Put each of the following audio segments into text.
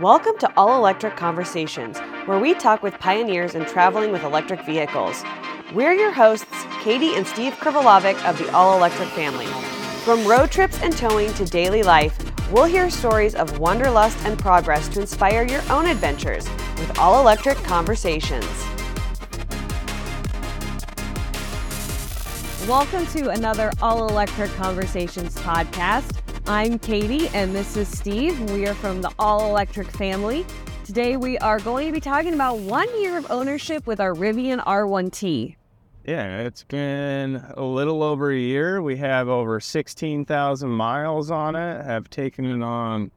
Welcome to All Electric Conversations, where we talk with pioneers in traveling with electric vehicles. We're your hosts, Katie and Steve Krivolovic of the All Electric family. From road trips and towing to daily life, we'll hear stories of wanderlust and progress to inspire your own adventures with All Electric Conversations. Welcome to another All Electric Conversations podcast. I'm Katie and this is Steve. We are from the All Electric family. Today we are going to be talking about one year of ownership with our Rivian R1T. Yeah, it's been a little over a year. We have over 16,000 miles on it, have taken it on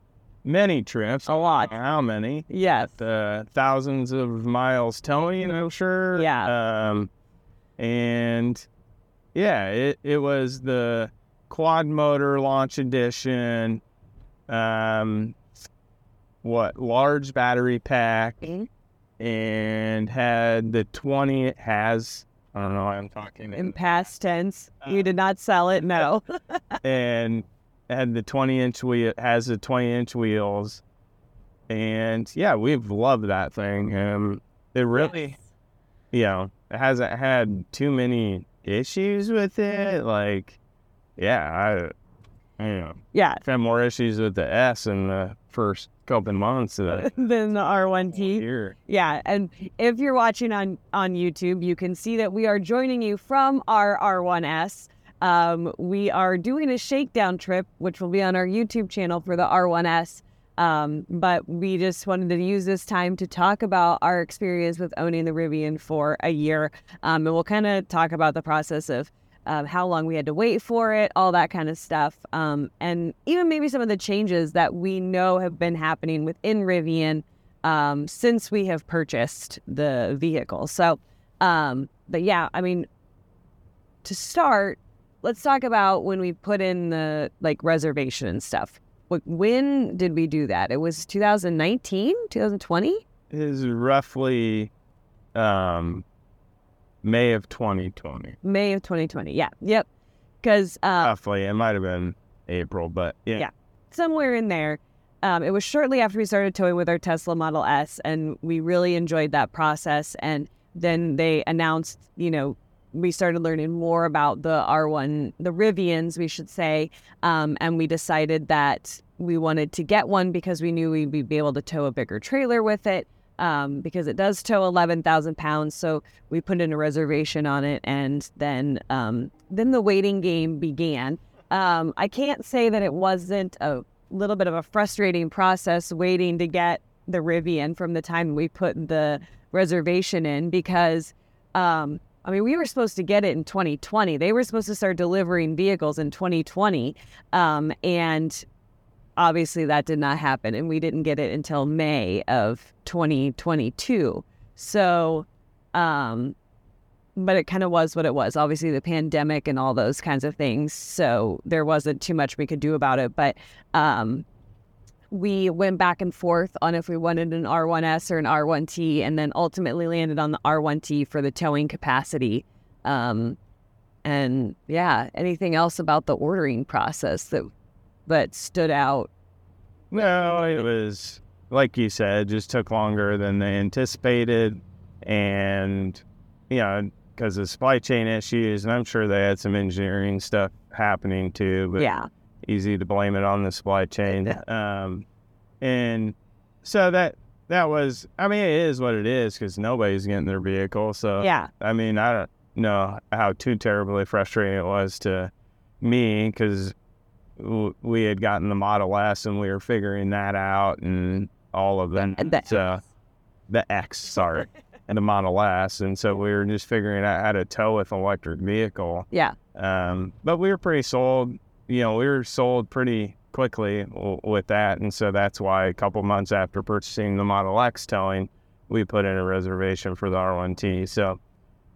many trips. A lot. How many? Yes. Uh, thousands of miles towing, I'm sure. Yeah. Um, and yeah, it, it was the quad motor launch edition. Um, what large battery pack Mhm. and had the 20 it has I don't know why I'm talking In past tense, you did not sell it. No. and had the 20 inch wheel has the 20 inch wheels and yeah we've loved that thing um it really you know it hasn't had too many issues with it like yeah i you know Yeah. I've had more issues with the s in the first couple months of the the R1T. year Yeah, and if you're watching on on YouTube, you can see that we are joining you from our R1S. Um, we are doing a shakedown trip, which will be on our YouTube channel for the R1S. Um, but we just wanted to use this time to talk about our experience with owning the Rivian for a year, um, and we'll kind of talk about the process of how long we had to wait for it, all that kind of stuff, um, and even maybe some of the changes that we know have been happening within Rivian um, since we have purchased the vehicle. So, um, but yeah, I mean, to start, let's talk about when we put in the like reservation and stuff. Wh- When did we do that? It was 2019, 2020. is roughly um may of 2020 May of 2020. Yeah. Yep. Because uh, roughly it might have been april but yeah, Yeah. somewhere in there. Um, it was shortly after we started towing with our Tesla Model S, and we really enjoyed that process. And then they announced, you know, we started learning more about the R1, the Rivians, we should say, um, and we decided that we wanted to get one because we knew we'd be able to tow a bigger trailer with it. Um, because it does tow 11,000 pounds, so we put in a reservation on it, and then um, then the waiting game began. Um, I can't say that it wasn't a little bit of a frustrating process waiting to get the Rivian from the time we put the reservation in because, um, I mean, we were supposed to get it in 2020. They were supposed to start delivering vehicles in 2020. Um, and obviously that did not happen. And we didn't get it until May of 2022. So, um, but it kind of was what it was. Obviously, the pandemic and all those kinds of things. So there wasn't too much we could do about it. But um, we went back and forth on if we wanted an R1S or an R1T, and then ultimately landed on the R1T for the towing capacity. Um, and yeah, anything else about the ordering process that that stood out? no it was like you said just took longer than they anticipated and you know because of supply chain issues and i'm sure they had some engineering stuff happening too but yeah, easy to blame it on the supply chain. Um, and so that that was, I mean, it is what it is because nobody's getting their vehicle. So yeah, I mean, I don't know how too terribly frustrating it was to me because we had gotten the Model S and we were figuring that out and all of that. And the so, the X, sorry, and the Model S, and so we were just figuring out how to tow with an electric vehicle. yeah, Um, but we were pretty sold. You know, we were sold pretty quickly w- with that, and so that's why a couple months after purchasing the Model X towing, we put in a reservation for the R1T. So,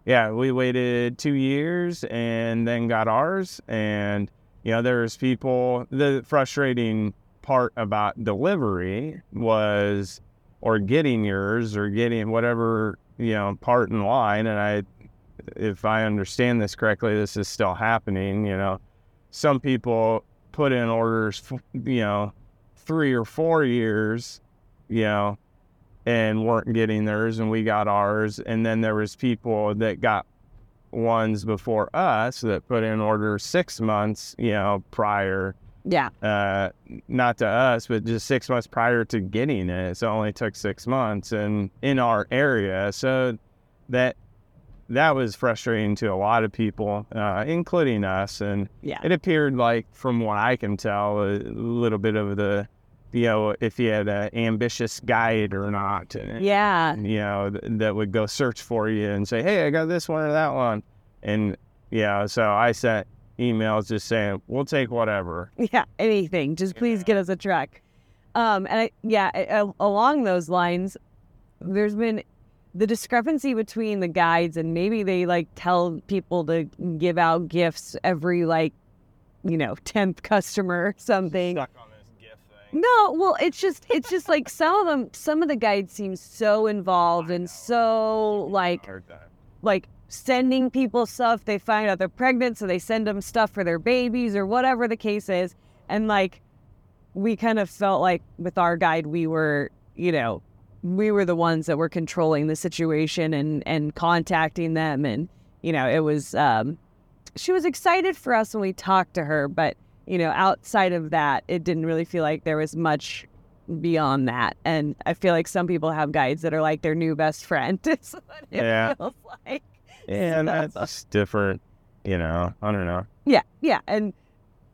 yeah, we waited two years and then got ours. And you know, there was people. The frustrating part about delivery was, or getting yours, or getting whatever you know part in line. And I if I understand this correctly, this is still happening. You know, some people put in orders, you know, three or four years you know, and weren't getting theirs, and we got ours. And then there was people that got ones before us that put in orders six months, you know, prior. Yeah. Uh, not to us, but just six months prior to getting it. So it only took six months, and in our area, so that that was frustrating to a lot of people, uh, including us. And Yeah. it appeared like, from what I can tell, a little bit of the, you know, if you had an ambitious guide or not. And, Yeah. You know, th- that would go search for you and say, hey, I got this one or that one. And, yeah, so I sent emails just saying, we'll take whatever. Yeah, anything. Just please Yeah. get us a truck. Um, and I, yeah, a- along those lines, there's been the discrepancy between the guides and maybe they like tell people to give out gifts every like, you know, tenth customer or something. Stuck on this gift thing. No, well, it's just it's just like some of them, some of the guides seem so involved and so like like sending people stuff. They find out they're pregnant, so they send them stuff for their babies or whatever the case is. And like, we kind of felt like with our guide, we were, you know, we were the ones that were controlling the situation and and contacting them. And you know, it was um, she was excited for us when we talked to her, but you know, outside of that, it didn't really feel like there was much beyond that. And I feel like some people have guides that are like their new best friend. Is what it Yeah. feels like. Yeah, and So- that's different. You know, I don't know. Yeah, yeah, and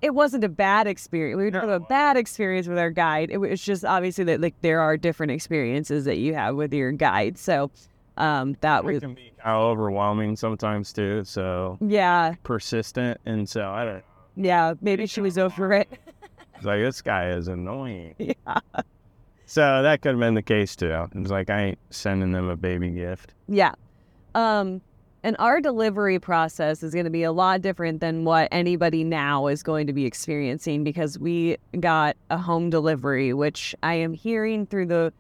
it wasn't a bad experience. We didn't have a bad experience with our guide. It was just obviously that like there are different experiences that you have with your guide. So um, that It was can be kind of overwhelming sometimes too. So yeah, persistent, and so I don't. Yeah. Maybe she was over it. It's like this guy is annoying. yeah, So that could have been the case too. It's like I ain't sending them a baby gift. yeah. Um, and our delivery process is going to be a lot different than what anybody now is going to be experiencing because we got a home delivery, which I am hearing through the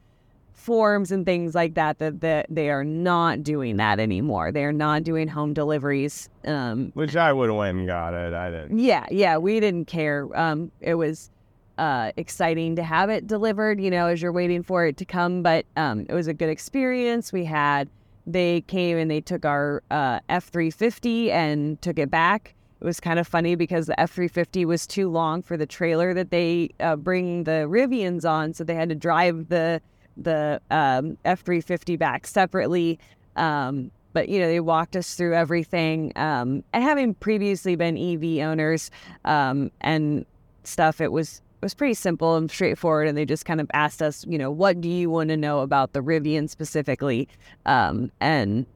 forms and things like that that, that they are not doing that anymore. They are not doing home deliveries. Um, Which I would have went and got it. I didn't. yeah, yeah, we didn't care. Um, it was uh, exciting to have it delivered, you know, as you're waiting for it to come. But um, it was a good experience. We had they came and they took our uh, F350 and took it back. It was kind of funny because the F350 was too long for the trailer that they uh, bring the Rivians on, so they had to drive the the um, F350 back separately. Um, but you know, they walked us through everything. Um, and having previously been EV owners um, and stuff, it was it was pretty simple and straightforward. And they just kind of asked us, you know, what do you want to know about the Rivian specifically? Um, and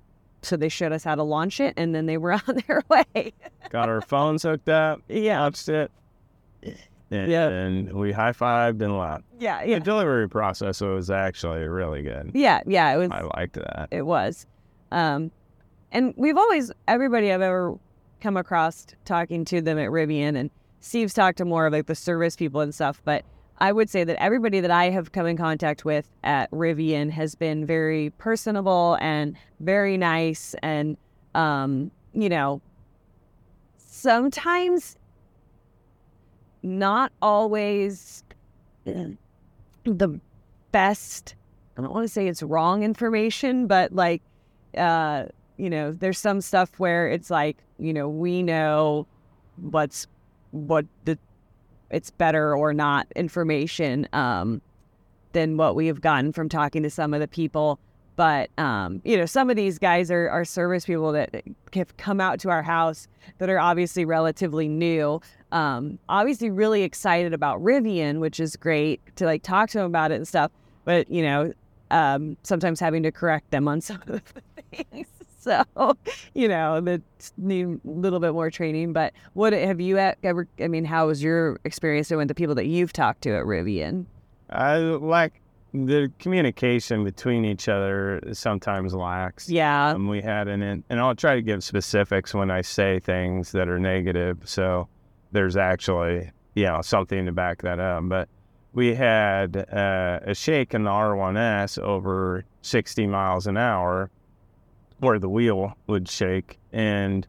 so they showed us how to launch it, and then they were on their way. Got our phones hooked up, yeah, launched it, and, Yeah. and we high fived and left. yeah, yeah. The delivery process was actually really good. yeah, yeah. It was I liked that. it was. Um, and we've always, everybody I've ever come across talking to them at Rivian, and Steve's talked to more of like the service people and stuff, but I would say that everybody that I have come in contact with at Rivian has been very personable and very nice. And, um, you know, sometimes not always the best I don't want to say it's wrong information, but like, uh, you know, there's some stuff where it's like, you know, we know what's what the it's better or not information um, than what we have gotten from talking to some of the people. But um, you know, some of these guys are, are service people that have come out to our house that are obviously relatively new. Um, obviously, really excited about Rivian, which is great to like talk to them about it and stuff. But you know, um, sometimes having to correct them on some of the things. So, you know, that need a little bit more training. But what have you ever? I mean, how was your experience with the people that you've talked to at Rivian? I like the communication between each other sometimes lacks. Yeah, Um, we had an, in- and I'll try to give specifics when I say things that are negative. So there's actually, you know, something to back that up. But we had uh, a shake in the R1S over 60 miles an hour where the wheel would shake. And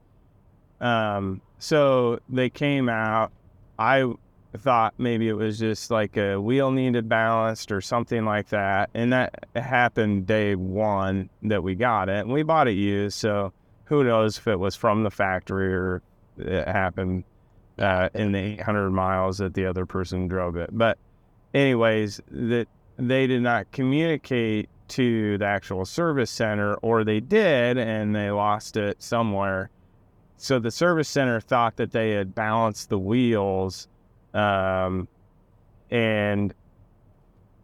um, so they came out. I thought maybe it was just like a wheel needed balanced or something like that. And that happened day one that we got it. And we bought it used. So who knows if it was from the factory or it happened uh, in the 800 miles that the other person drove it. But, anyways, that they did not communicate to the actual service center, or they did and they lost it somewhere. So the service center thought that they had balanced the wheels. Um, and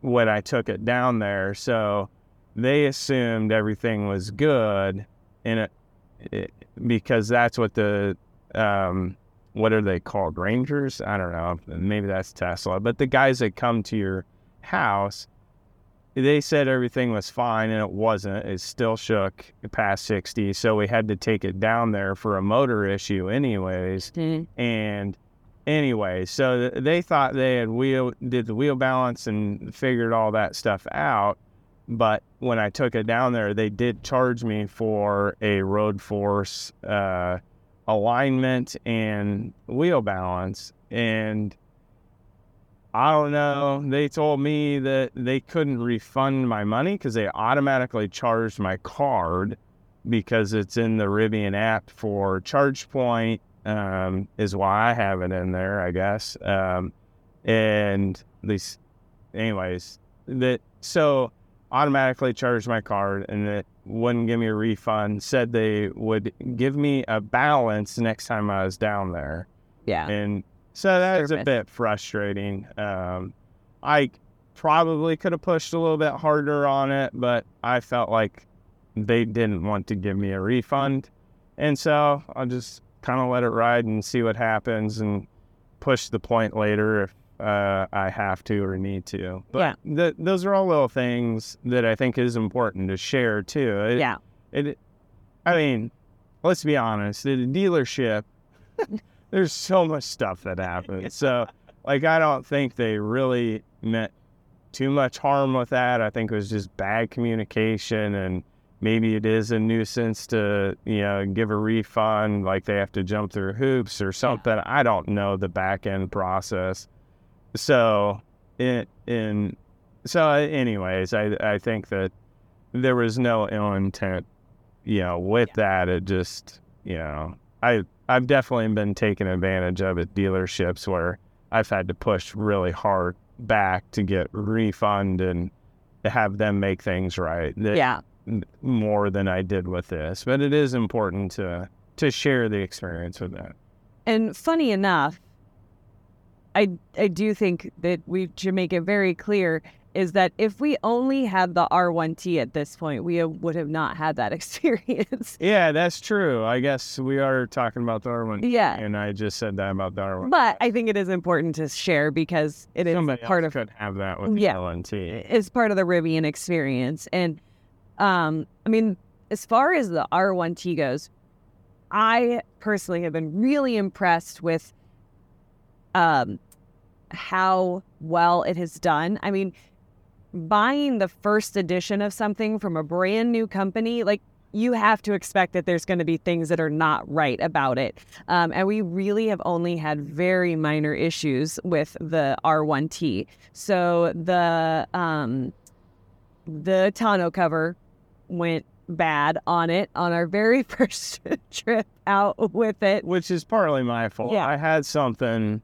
when I took it down there, so they assumed everything was good, and it, it because that's what the um, what are they called? Rangers? I don't know. Maybe that's Tesla. But the guys that come to your house, they said everything was fine and it wasn't. It still shook past 60. So we had to take it down there for a motor issue, anyways. Mm-hmm. And anyway, so they thought they had wheel did the wheel balance and figured all that stuff out. But when I took it down there, they did charge me for a road force uh, alignment and wheel balance. And I don't know. They told me that they couldn't refund my money because they automatically charged my card because it's in the Rivian app for ChargePoint, um, is why I have it in there, I guess. Um, and these, anyways, that so automatically charged my card and it wouldn't give me a refund. Said they would give me a balance next time I was down there. Yeah. And so that that's a bit frustrating. Um, I probably could have pushed a little bit harder on it, but I felt like they didn't want to give me a refund. And so I'll just kind of let it ride and see what happens and push the point later if uh, I have to or need to. But th- those are all little things that I think is important to share too. It, yeah. it, I mean, let's be honest. At a dealership, there's so much stuff that happens. So, like, I don't think they really meant too much harm with that. I think it was just bad communication, and maybe it is a nuisance to, you know, give a refund. Like they have to jump through hoops or something. I don't know the back end process. So, in in so, anyways, I I think that there was no ill intent, you know, with that. It just, you know, I I've definitely been taken advantage of at dealerships where I've had to push really hard back to get refund and have them make things right. That- Yeah. More than I did with this, but it is important to to share the experience with that. And funny enough, I I do think that we should make it very clear is that if we only had the R1T at this point, we would have not had that experience. Yeah, that's true. I guess we are talking about Darwin. Yeah. And I just said that about Darwin. But I think it is important to share because it is Somebody part else of could have that with Yeah. LNT. It's part of the Rivian experience. And um, I mean, as far as the R1T goes, I personally have been really impressed with um, how well it has done. I mean, buying the first edition of something from a brand new company, like you have to expect that there's going to be things that are not right about it. Um, and we really have only had very minor issues with the R1T. So the um, the tonneau cover went bad on it on our very first trip out with it. Which is partly my fault. Yeah. I had something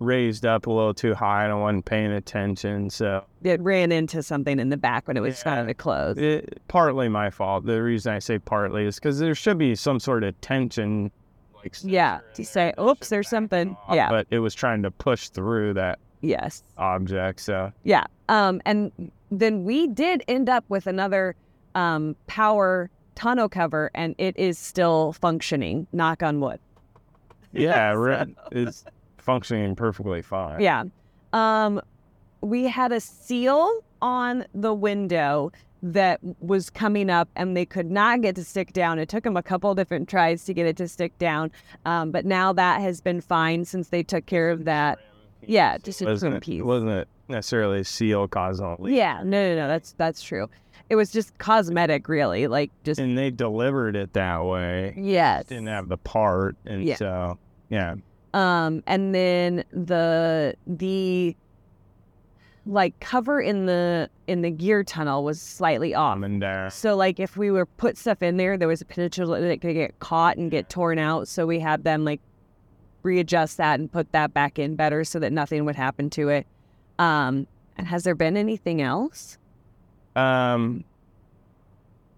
raised up a little too high and I wasn't paying attention. So It ran into something in the back when it was trying to close. it, partly my fault. The reason I say partly is because there should be some sort of tension. Like Yeah, to say, "Oops, there's something." off, Yeah. But it was trying to push through that Yes. object. So Yeah. Um, and then we did end up with another um, power tonneau cover, and it is still functioning. Knock on wood. yeah, re- it's functioning perfectly fine. Yeah. Um, we had a seal on the window that was coming up, and they could not get to stick down. It took them a couple different tries to get it to stick down, um, but now that has been fine since they took care of that. Yeah, just a trim piece. wasn't it necessarily seal leak? Yeah, no, no, no. That's that's true. It was just cosmetic, really. Like just And they delivered it that way. yes, Didn't have the part, and Yeah. so yeah, Um, and then the the like cover in the in the gear tunnel was slightly off. So like if we were put stuff in there, there was a potential that it could get caught and get torn out. So we had them like readjust that and put that back in better so that nothing would happen to it. Um, and has there been anything else? Um.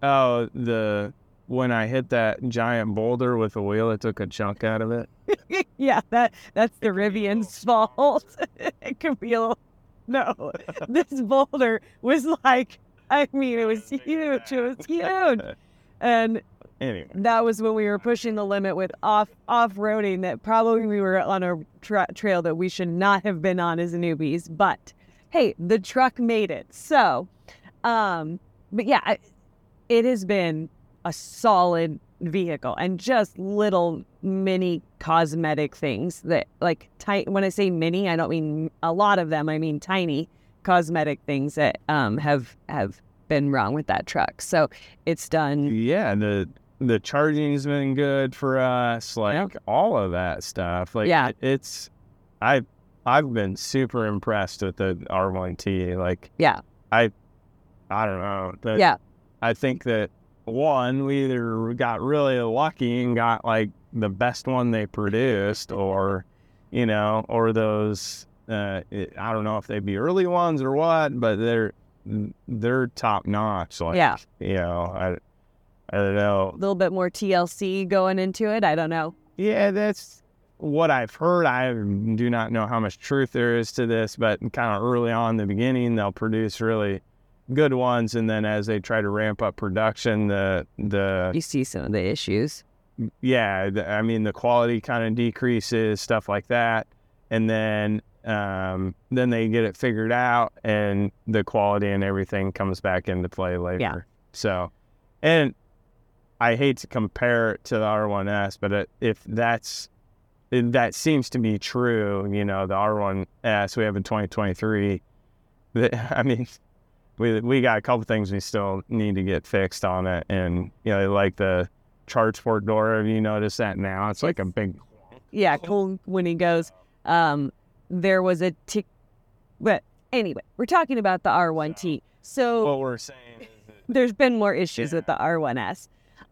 Oh, the when I hit that giant boulder with a wheel, it took a chunk out of it. yeah, that that's the Rivian's fault. it could be a little, no. this boulder was like, I mean, it was huge. It was huge, and Anyway, that was when we were pushing the limit with off off roading. That probably we were on a tra- trail that we should not have been on as newbies. But hey, the truck made it. So, um, but yeah, I- it has been a solid vehicle and just little mini cosmetic things that like ti- when I say mini, I don't mean a lot of them. I mean tiny cosmetic things that um have have been wrong with that truck. So it's done yeah, and the the charging's been good for us. Like all of that stuff. Like Yeah. it's I I've been super impressed with the R1T. Like Yeah. I I don't know. But Yeah. I think that one, we either got really lucky and got like the best one they produced, or you know, or those. Uh, I don't know if they'd be early ones or what, but they're they're top notch. Like, Yeah. you know, I I don't know. a little bit more TLC going into it. I don't know. Yeah, that's what I've heard. I do not know how much truth there is to this, but kind of early on in the beginning, they'll produce really good ones, and then as they try to ramp up production, the the You see some of the issues. yeah, the, I mean the quality kind of decreases, stuff like that, and then um, then they get it figured out, and the quality and everything comes back into play later. Yeah. So, and I hate to compare it to the R1S, but it, if that's if that seems to be true, you know, the R1S we have in 2023. the- I mean, we we got a couple things we still need to get fixed on it, and you know, like the charge port door. Have you noticed that now? It's like a big. Yeah, cool when he goes. Um, there was a tick. But anyway, we're talking about the R1T. So What we're saying there's been more issues with the R1S.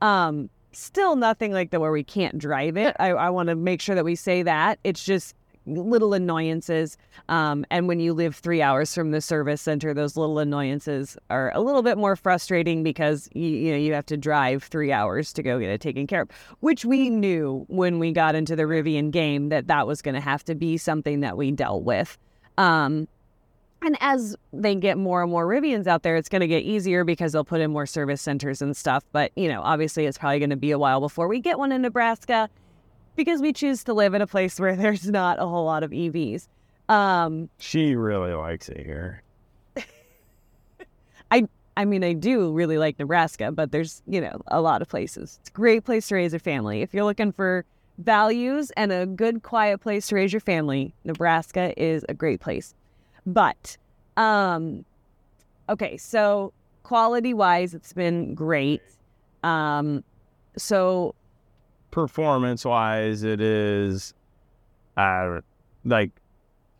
Um, still nothing like the where we can't drive it. I, I want to make sure that we say that. It's just little annoyances. Um, and when you live three hours from the service center, those little annoyances are a little bit more frustrating because you, you know you have to drive three hours to go get it taken care of. Which we knew when we got into the Rivian game that that was going to have to be something that we dealt with. Um, and as they get more and more Rivians out there, it's going to get easier because they'll put in more service centers and stuff. But, you know, obviously it's probably going to be a while before we get one in Nebraska because we choose to live in a place where there's not a whole lot of EVs. Um, she really likes it here. I mean, I do really like Nebraska, but there's, you know, a lot of places. It's a great place to raise a family. If you're looking for values and a good, quiet place to raise your family, Nebraska is a great place. But, um, okay, so quality wise, it's been great. Um, so performance wise, it is uh, like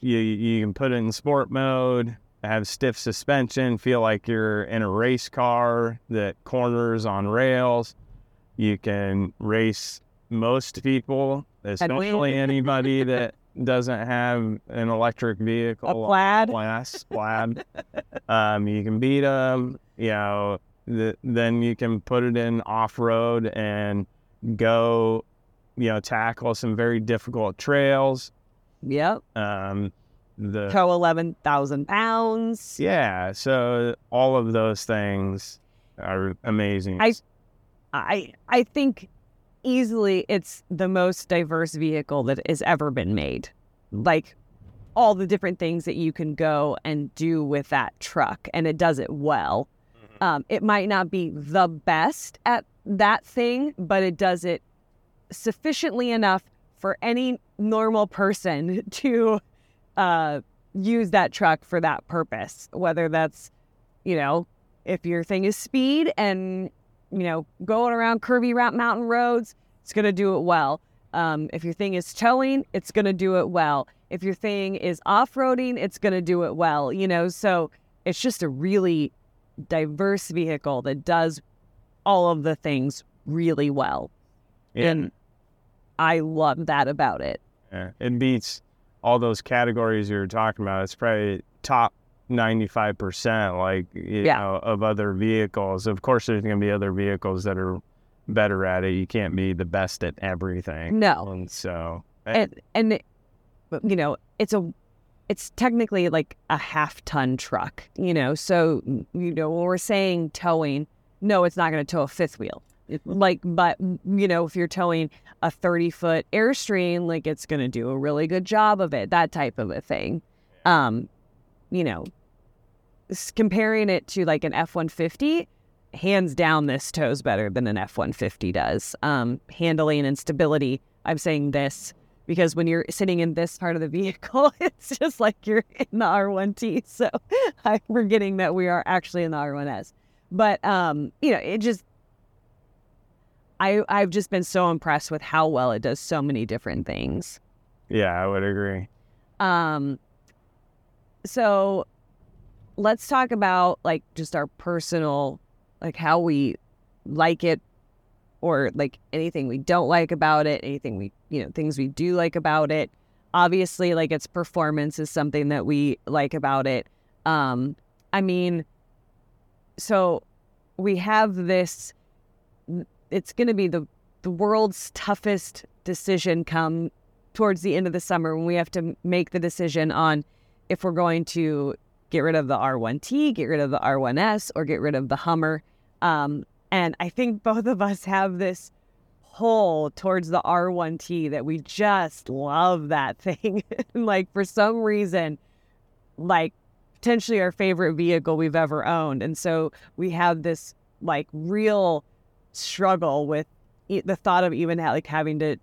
you you can put it in sport mode, have stiff suspension, feel like you're in a race car that corners on rails. You can race most people, especially anybody that doesn't have an electric vehicle. a plaid. Class, plaid. um, you can beat them. You know, th- then you can put it in off road and go, you know, tackle some very difficult trails. Yep. Um, the Tow 11,000 pounds. yeah, so all of those things are amazing. I- I I think easily it's the most diverse vehicle that has ever been made. Like all the different things that you can go and do with that truck, and it does it well. Um, it might not be the best at that thing, but it does it sufficiently enough for any normal person to uh, use that truck for that purpose. Whether that's, you know, if your thing is speed and you know, going around curvy route mountain roads, it's going to do it well. Um, if your thing is towing, it's going to do it well. If your thing is off roading, it's going to do it well. You know, so it's just a really diverse vehicle that does all of the things really well. Yeah. And I love that about it. Yeah, it beats all those categories you were talking about. It's probably top ninety five percent, like you Yeah. know, of other vehicles. Of course, there's going to be other vehicles that are better at it. You can't be the best at everything. No. and so eh, and and it- you know it's a it's technically like a half ton truck you know so you know when we're saying towing no it's not going to tow a fifth wheel It- like but you know if you're towing a 30 foot airstream like it's going to do a really good job of it that type of a thing um you know comparing it to like an f-150 hands down this tows better than an f-150 does um handling and stability i'm saying this because when you're sitting in this part of the vehicle, it's just like you're in the R1T. So I'm forgetting that we are actually in the R1S. But um, you know, it just I I've just been so impressed with how well it does so many different things. yeah, I would agree. Um so let's talk about like just our personal like how we like it or like anything we don't like about it, anything we, you know, things we do like about it. Obviously, like its performance is something that we like about it. Um, I mean, so we have this, it's going to be the, the world's toughest decision come towards the end of the summer when we have to make the decision on if we're going to get rid of the R1T, get rid of the R1S, or get rid of the Hummer. Um, and I think both of us have this pull towards the R1T that we just love that thing. like for some reason, like potentially our favorite vehicle we've ever owned. And so we have this like real struggle with the thought of even like having to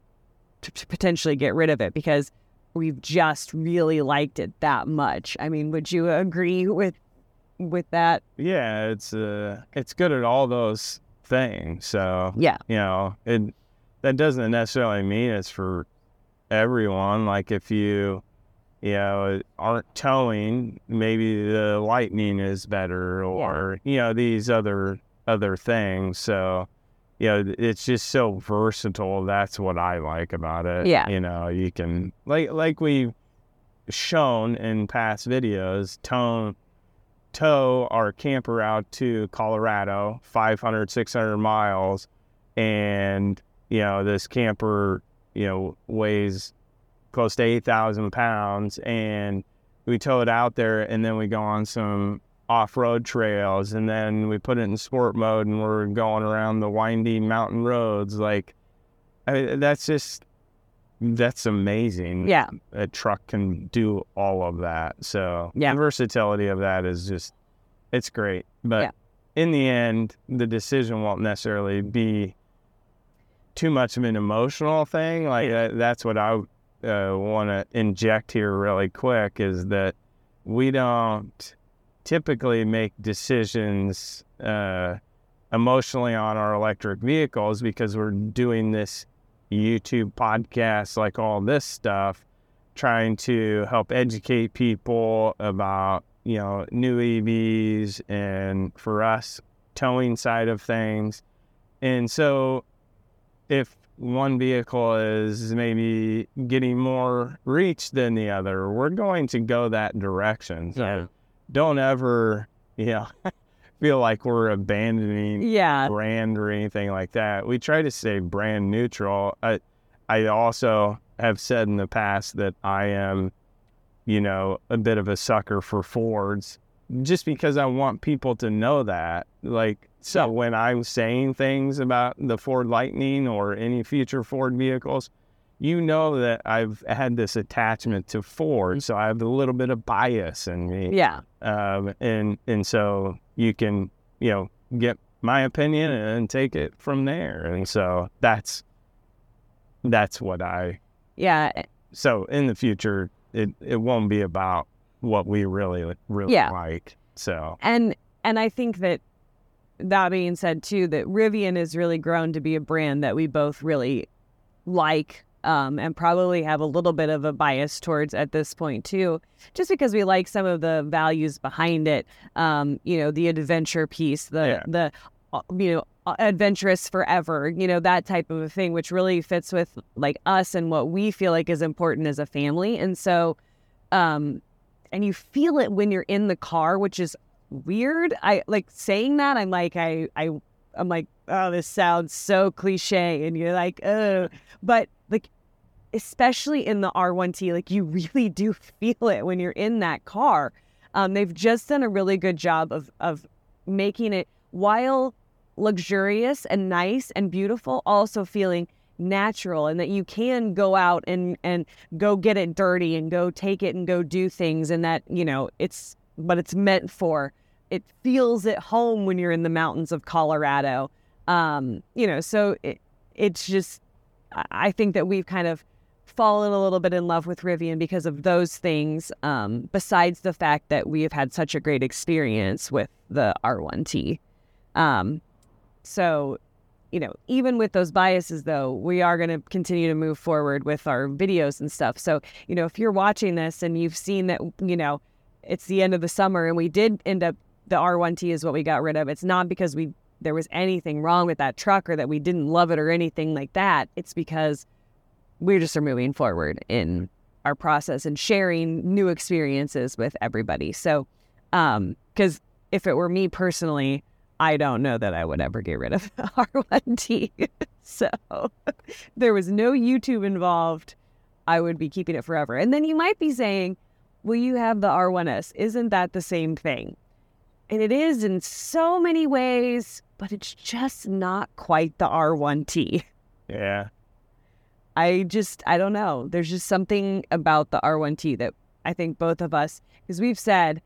to potentially get rid of it because we've just really liked it that much. I mean, would you agree with with that? Yeah, it's uh, it's good at all those things. So Yeah. you know, it that doesn't necessarily mean it's for everyone. Like if you, you know, aren't towing, maybe the lightning is better, or you know these other other things. So, you know, it's just so versatile. That's what I like about it. Yeah. you know, you can like like we've shown in past videos, tone tow our camper out to Colorado, 500, 600 miles, and you know this camper, you know, weighs close to 8,000 pounds, and we tow it out there, and then we go on some off-road trails, and then we put it in sport mode, and we're going around the windy mountain roads. Like, I, mean, that's just that's amazing Yeah. a truck can do all of that. So Yeah. the versatility of that is just it's great. But Yeah. in the end, the decision won't necessarily be too much of an emotional thing. Like that, that's what I uh, want to inject here really quick is that we don't typically make decisions uh, emotionally on our electric vehicles because we're doing this YouTube podcast, like all this stuff, trying to help educate people about, you know, new EVs and for us, towing side of things. And so if one vehicle is maybe getting more reach than the other, we're going to go that direction. So Yeah. Don't ever, you know, feel like we're abandoning Yeah. brand or anything like that. We try to stay brand neutral. I, I also have said in the past that I am, you know, a bit of a sucker for Fords just because I want people to know that. Like, so Yeah. when I'm saying things about the Ford Lightning or any future Ford vehicles, you know that I've had this attachment to Ford, so I have a little bit of bias in me Yeah. um, and and so you can you know get my opinion and take it from there and so that's that's what i Yeah. so in the future it it won't be about what we really really Yeah. like so And and I think that that being said too, that Rivian has really grown to be a brand that we both really like um, and probably have a little bit of a bias towards at this point too, just because we like some of the values behind it. Um, you know, the adventure piece, the Yeah. the uh, you know uh, adventurous forever, you know that type of a thing, which really fits with like us and what we feel like is important as a family. And so, um, and you feel it when you're in the car, which is weird. I like saying that. I'm like I I I'm like oh this sounds so cliche, and you're like oh, but like especially in the R1T, like you really do feel it when you're in that car. Um, they've just done a really good job of of making it while luxurious and nice and beautiful, also feeling natural and that you can go out and and go get it dirty and go take it and go do things and that you know it's but it's meant for it feels at home when you're in the mountains of colorado um you know so it, it's just I- think that we've kind of fallen a little bit in love with rivian because of those things um besides the fact that we have had such a great experience with the r1t um so you know, even with those biases, though, we are going to continue to move forward with our videos and stuff. So, you know, if you're watching this and you've seen that, you know, it's the end of the summer and we did end up, the R1T is what we got rid of. It's not because we, there was anything wrong with that truck or that we didn't love it or anything like that. It's because we just are moving forward in our process and sharing new experiences with everybody. So, um, because if it were me personally, I don't know that I would ever get rid of the R1T. so there was no YouTube involved. I would be keeping it forever. And then you might be saying, well, you have the R1S. Isn't that the same thing? And it is in so many ways, but it's just not quite the R1T. Yeah. I just, I don't know. There's just something about the R1T that I think both of us, because we've said,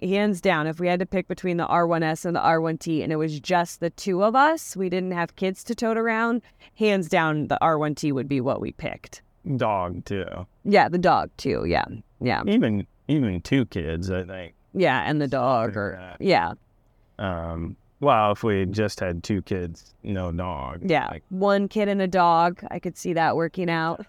hands down, if we had to pick between the R1S and the R1T and it was just the two of us, we didn't have kids to tote around, hands down, the R1T would be what we picked. Dog too. Yeah, the dog too. Yeah. Yeah. Even even two kids, I think. Yeah. And the dog or, yeah. Um. Well, if we just had two kids, no dog. Yeah. Like, One kid and a dog. I could see that working out.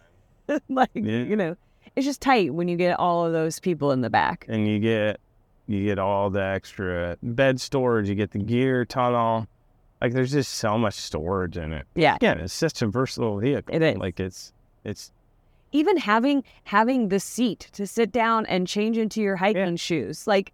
like, Yeah. you know, it's just tight when you get all of those people in the back. and you get you get all the extra bed storage. You get the gear tunnel. Like there's just so much storage in it. Yeah. Again, it's such a versatile vehicle. It is. Like it's it's even having having the seat to sit down and change into your hiking shoes like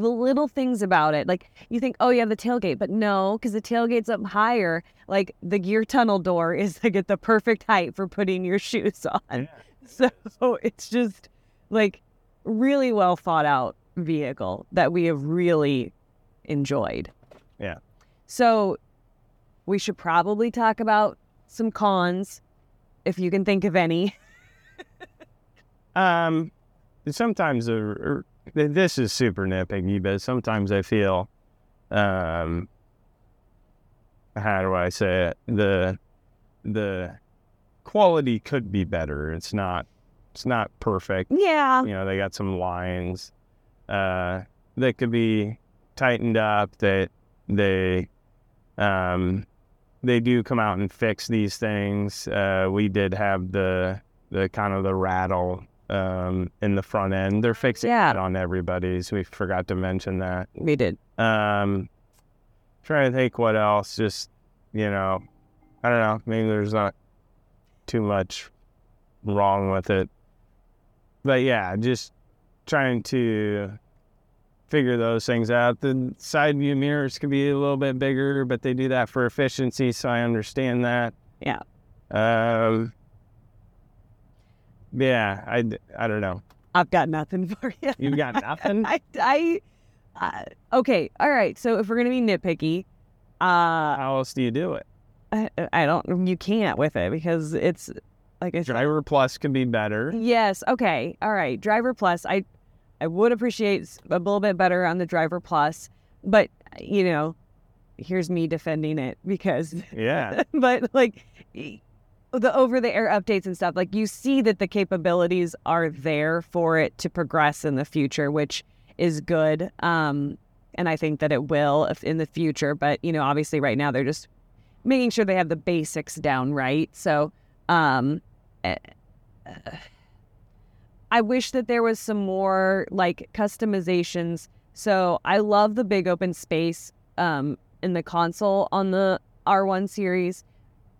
the little things about it. Like you think oh yeah, the tailgate but no because the tailgate's up higher. Like the gear tunnel door is like at the perfect height for putting your shoes on. So it's just like really well thought out vehicle that we have really enjoyed. Yeah. so we should probably talk about some cons if you can think of any. Um, sometimes er, this is super nitpicky, but sometimes I feel, um, how do I say it? The the quality could be better. It's not it's not perfect. Yeah. You know, they got some lines uh, that could be tightened up. That they um, they do come out and fix these things. Uh, we did have the the kind of the rattle um, in the front end. They're fixing Yeah. it on everybody's. We forgot to mention that. We did. Um, trying to think what else. Just you know, I don't know. Maybe there's not too much wrong with it, but yeah, just trying to figure those things out. The side view mirrors could be a little bit bigger, but they do that for efficiency, so I understand that. Yeah. Um. Yeah, I, I don't know. I've got nothing for you. You've got nothing. I, I, uh, okay. All right. So if we're going to be nitpicky, uh, How else do you do it? I, I don't, you can't with it because it's like I. Driver Plus can be better. Yes. Okay. All right. Driver Plus. I, I would appreciate a little bit better on the Driver Plus, but you know, here's me defending it because Yeah. but like the over the air updates and stuff like you see that the capabilities are there for it to progress in the future which is good um and i think that it will in the future but you know obviously right now they're just making sure they have the basics down right so um eh, I wish that there was some more like customizations. So I love the big open space um, in the console on the R1 series,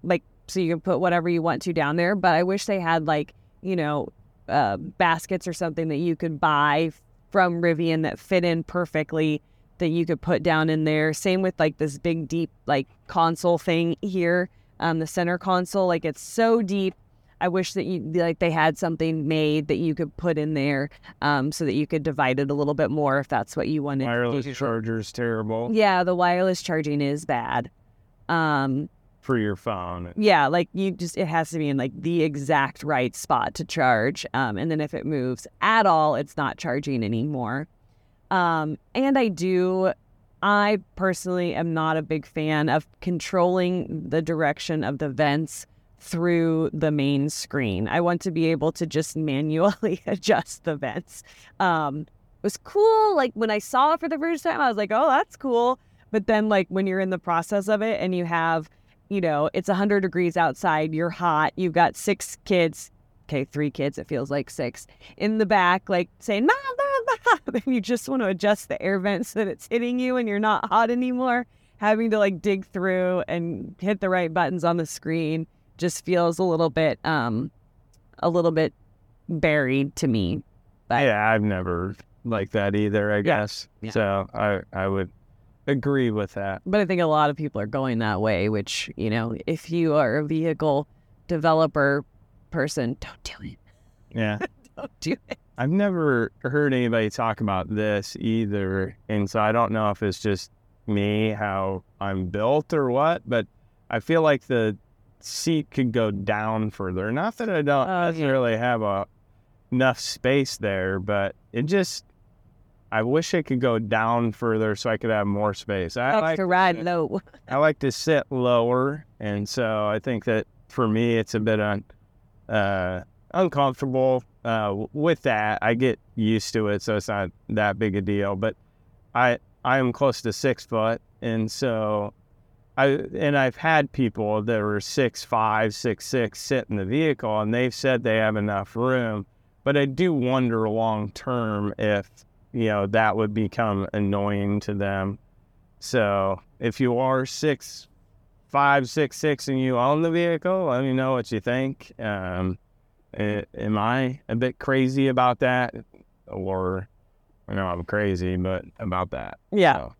like so you can put whatever you want to down there. But I wish they had like you know uh, baskets or something that you could buy from Rivian that fit in perfectly that you could put down in there. Same with like this big deep like console thing here, um, the center console. Like it's so deep. I wish that you like they had something made that you could put in there, um, so that you could divide it a little bit more if that's what you wanted. Wireless charger's terrible. Yeah, the wireless charging is bad. Um, for your phone. Yeah, like you just it has to be in like the exact right spot to charge. Um, and then if it moves at all, it's not charging anymore. Um, and I do I personally am not a big fan of controlling the direction of the vents through the main screen. I want to be able to just manually adjust the vents. Um, it was cool. Like when I saw it for the first time, I was like, oh, that's cool. But then, like, when you're in the process of it and you have you know, it's 100 degrees outside, you're hot, you've got six kids, okay, three kids, it feels like six, in the back, like saying, mom, mom, mom. And you just want to adjust the air vent so that it's hitting you and you're not hot anymore. Having to like dig through and hit the right buttons on the screen just feels a little bit, um, a little bit buried to me. But yeah, I've never liked that either, I guess. Yeah. So I, I would agree with that. But I think a lot of people are going that way, which, you know, if you are a vehicle developer person, don't do it. Yeah. don't do it. I've never heard anybody talk about this either. And so I don't know if it's just me, how I'm built or what, but I feel like the seat could go down further. Not that I don't uh, necessarily have a enough space there, but it just I wish it could go down further so I could have more space. I like to ride low. I like to sit lower, and so I think that for me, it's a bit un, uh, uncomfortable uh, with that. I get used to it, so it's not that big a deal. But I I am close to six foot, and so I and I've had people that are six five, six six sit in the vehicle, and they've said they have enough room. But I do wonder long term if you know, that would become annoying to them. So if you are six, five, six, six, and you own the vehicle, let me know what you think. Um, am I a bit crazy about that, or I know I'm crazy, but about that? Yeah.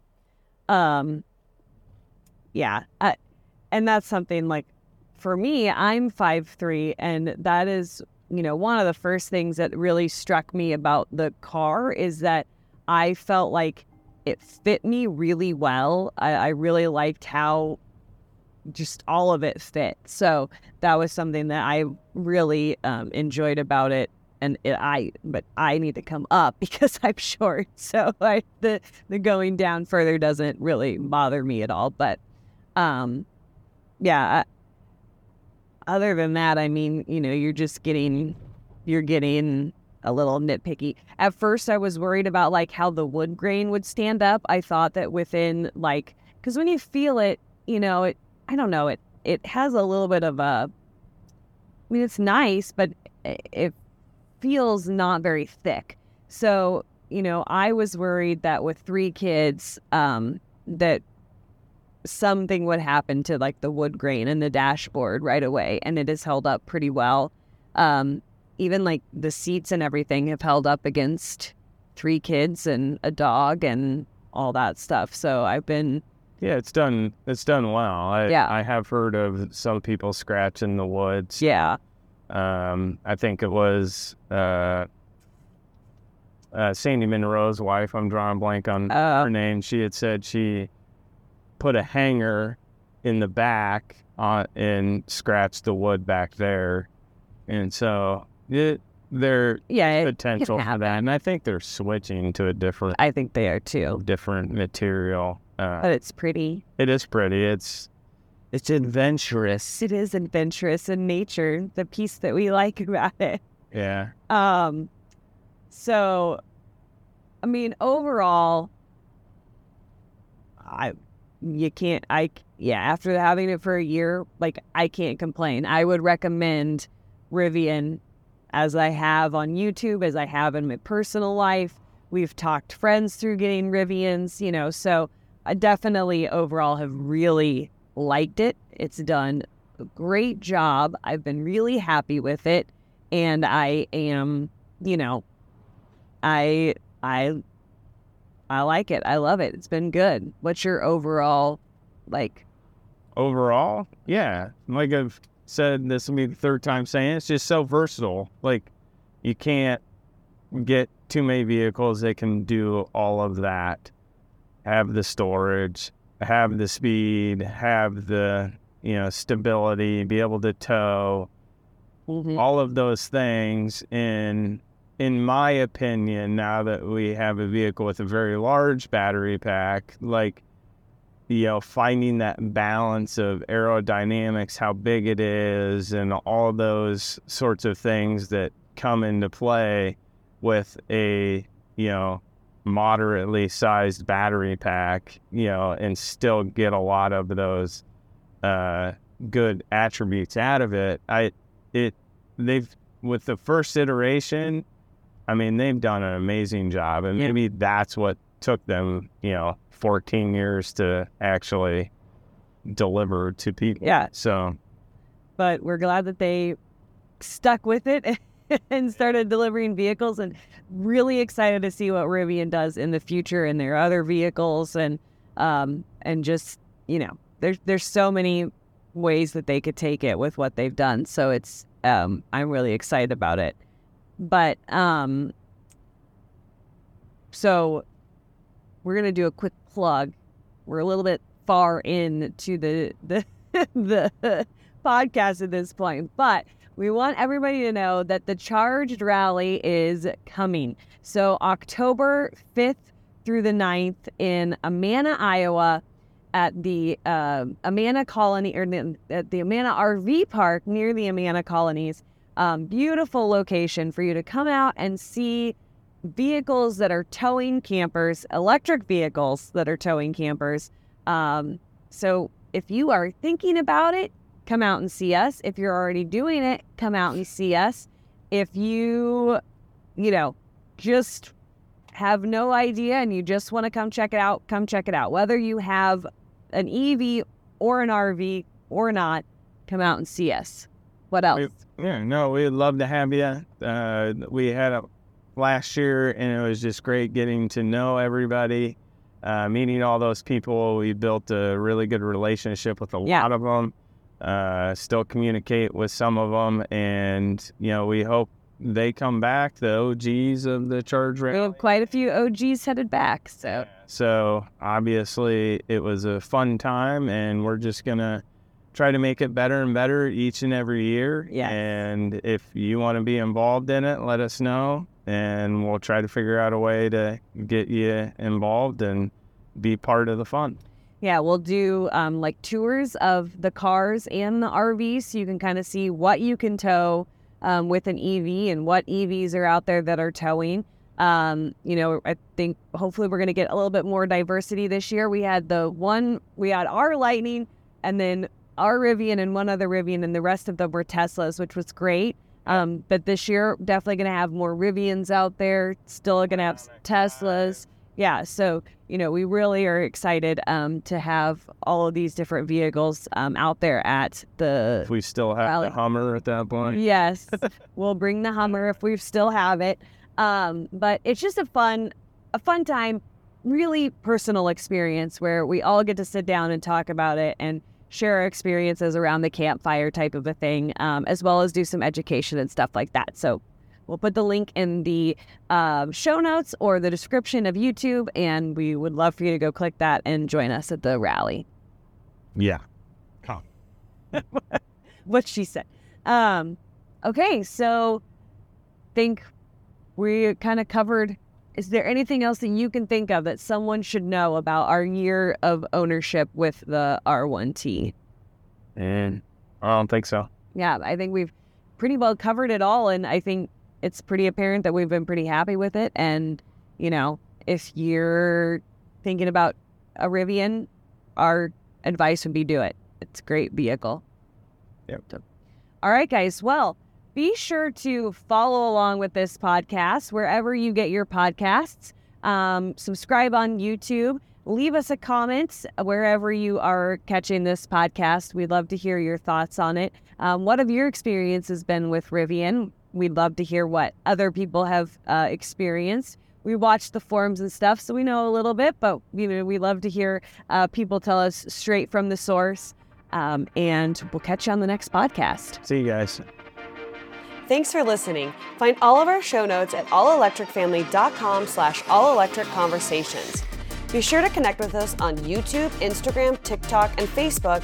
So. Um. Yeah, I, and that's something like for me. I'm five three, and that is you know, one of the first things that really struck me about the car is that I felt like it fit me really well. I, I really liked how just all of it fit. So that was something that I really um, enjoyed about it. And it, I, but I need to come up because I'm short, so I, the the going down further doesn't really bother me at all. But, um, yeah, other than that, I mean, you know, you're just getting, you're getting a little nitpicky. At first, I was worried about like how the wood grain would stand up. I thought that within like, because when you feel it, you know, it, I don't know, it, it has a little bit of a, I mean, it's nice, but it feels not very thick. So, you know, I was worried that with three kids, um, that something would happen to like the wood grain and the dashboard right away, and it has held up pretty well. Um, even like the seats and everything have held up against three kids and a dog and all that stuff. So I've been yeah, it's done. It's done well. I, yeah, I have heard of some people scratching the woods. Yeah, um, I think it was uh, uh, Sandy Munro's wife. I'm drawing blank on uh, her name. She had said she put a hanger in the back on, and scratch the wood back there. And so it, there yeah, potential for that. And I think they're switching to a different I think they are too. Different material. Uh, but it's pretty. It is pretty. It's it's adventurous. It is adventurous in nature, the piece that we like about it. Yeah. Um so I mean overall I you can't I yeah after having it for a year like I can't complain. I would recommend Rivian as I have on YouTube, as I have in my personal life. We've talked friends through getting Rivians, you know, so I definitely overall have really liked it. It's done a great job. I've been really happy with it. And I am, you know, I I I like it. I love it. It's been good. What's your overall like overall, yeah, like I've said, this will be the third time saying it's just so versatile. Like you can't get too many vehicles that can do all of that. Have the storage, have the speed, have the you know stability, be able to tow, Mhm. all of those things. In in my opinion, now that we have a vehicle with a very large battery pack, like you know, finding that balance of aerodynamics, how big it is, and all those sorts of things that come into play with a, you know, moderately sized battery pack, you know, and still get a lot of those uh, good attributes out of it. I, it, they've, with the first iteration, I mean, they've done an amazing job. And Yeah. maybe that's what took them, you know, 14 years to actually deliver to people. Yeah, So, but we're glad that they stuck with it and started delivering vehicles and really excited to see what Rivian does in the future in their other vehicles and um and just, you know, there's there's so many ways that they could take it with what they've done. So it's um I'm really excited about it. But um so we're to do a quick plug. We're a little bit far into the the the podcast at this point, but we want everybody to know that the Charged Rally is coming. So October 5th through the 9th in Amana, Iowa, at the uh, Amana Colony or at the Amana RV Park near the Amana Colonies. Um, beautiful location for you to come out and see vehicles that are towing campers, electric vehicles that are towing campers. Um, so if you are thinking about it, come out and see us. If you're already doing it, come out and see us. If you, you know, just have no idea and you just want to come check it out, come check it out. Whether you have an EV or an RV or not, come out and see us. What else? yeah, no, we'd love to have you. Uh, we had a last year, and it was just great getting to know everybody, uh, meeting all those people. We built a really good relationship with a Yeah. lot of them. Uh, still communicate with some of them, and you know, we hope they come back. The OGs of the Charge We have quite a few OGs headed back. So So obviously, it was a fun time, and we're just gonna try to make it better and better each and every year. Yes. And if you want to be involved in it, let us know, and we'll try to figure out a way to get you involved and be part of the fun. Yeah, we'll do um, like tours of the cars and the RVs so you can kind of see what you can tow um, with an EV and what EVs are out there that are towing. Um, you know, I think hopefully we're going to get a little bit more diversity this year. We had the one, we had our Lightning and then our Rivian and one other Rivian, and the rest of them were Teslas, which was great. Um, but this year, definitely going to have more Rivians out there, still going to have Teslas. yeah so you know we really are excited um, to have all of these different vehicles um, out there at the If we still have Rally. the Hummer at that point, yes. We'll bring the hummer if we still have it. Um, but it's just a fun a fun time really personal experience where we all get to sit down and talk about it and share our experiences around the campfire type of a thing um, as well as do some education and stuff like that so We'll put the link in the um, show notes or the description of YouTube, and we would love for you to go click that and join us at the rally. yeah. Come. what she said. Um, okay, so think we kind of covered. Is there anything else that you can think of that someone should know about our year of ownership with the R1T? And I don't think so. Yeah, I think we've pretty well covered it all, and I think it's pretty apparent that we've been pretty happy with it. And you know, if you're thinking about a Rivian, our advice would be do it. It's a great vehicle. Yep. So- all right, guys. Well, be sure to follow along with this podcast wherever you get your podcasts. Um, subscribe on YouTube. Leave us a comment wherever you are catching this podcast. We'd love to hear your thoughts on it. Um, what have your experiences been with Rivian? We'd love to hear what other people have uh, experienced. We watch the forums and stuff, so we know a little bit, but you know, we love to hear uh, people tell us straight from the source. Um, and we'll catch you on the next podcast. See you guys. Thanks for listening. Find all of our show notes at allelectricfamily.com slash allelectricconversations. Be sure to connect with us on YouTube, Instagram, TikTok, and Facebook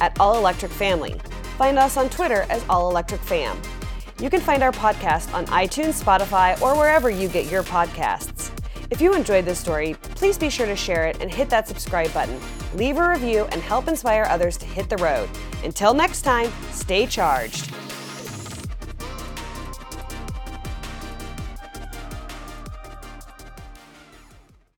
at All Electric Family. Find us on Twitter as All Electric Fam. You can find our podcast on iTunes, Spotify, or wherever you get your podcasts. If you enjoyed this story, please be sure to share it and hit that subscribe button. Leave a review and help inspire others to hit the road. Until next time, stay charged.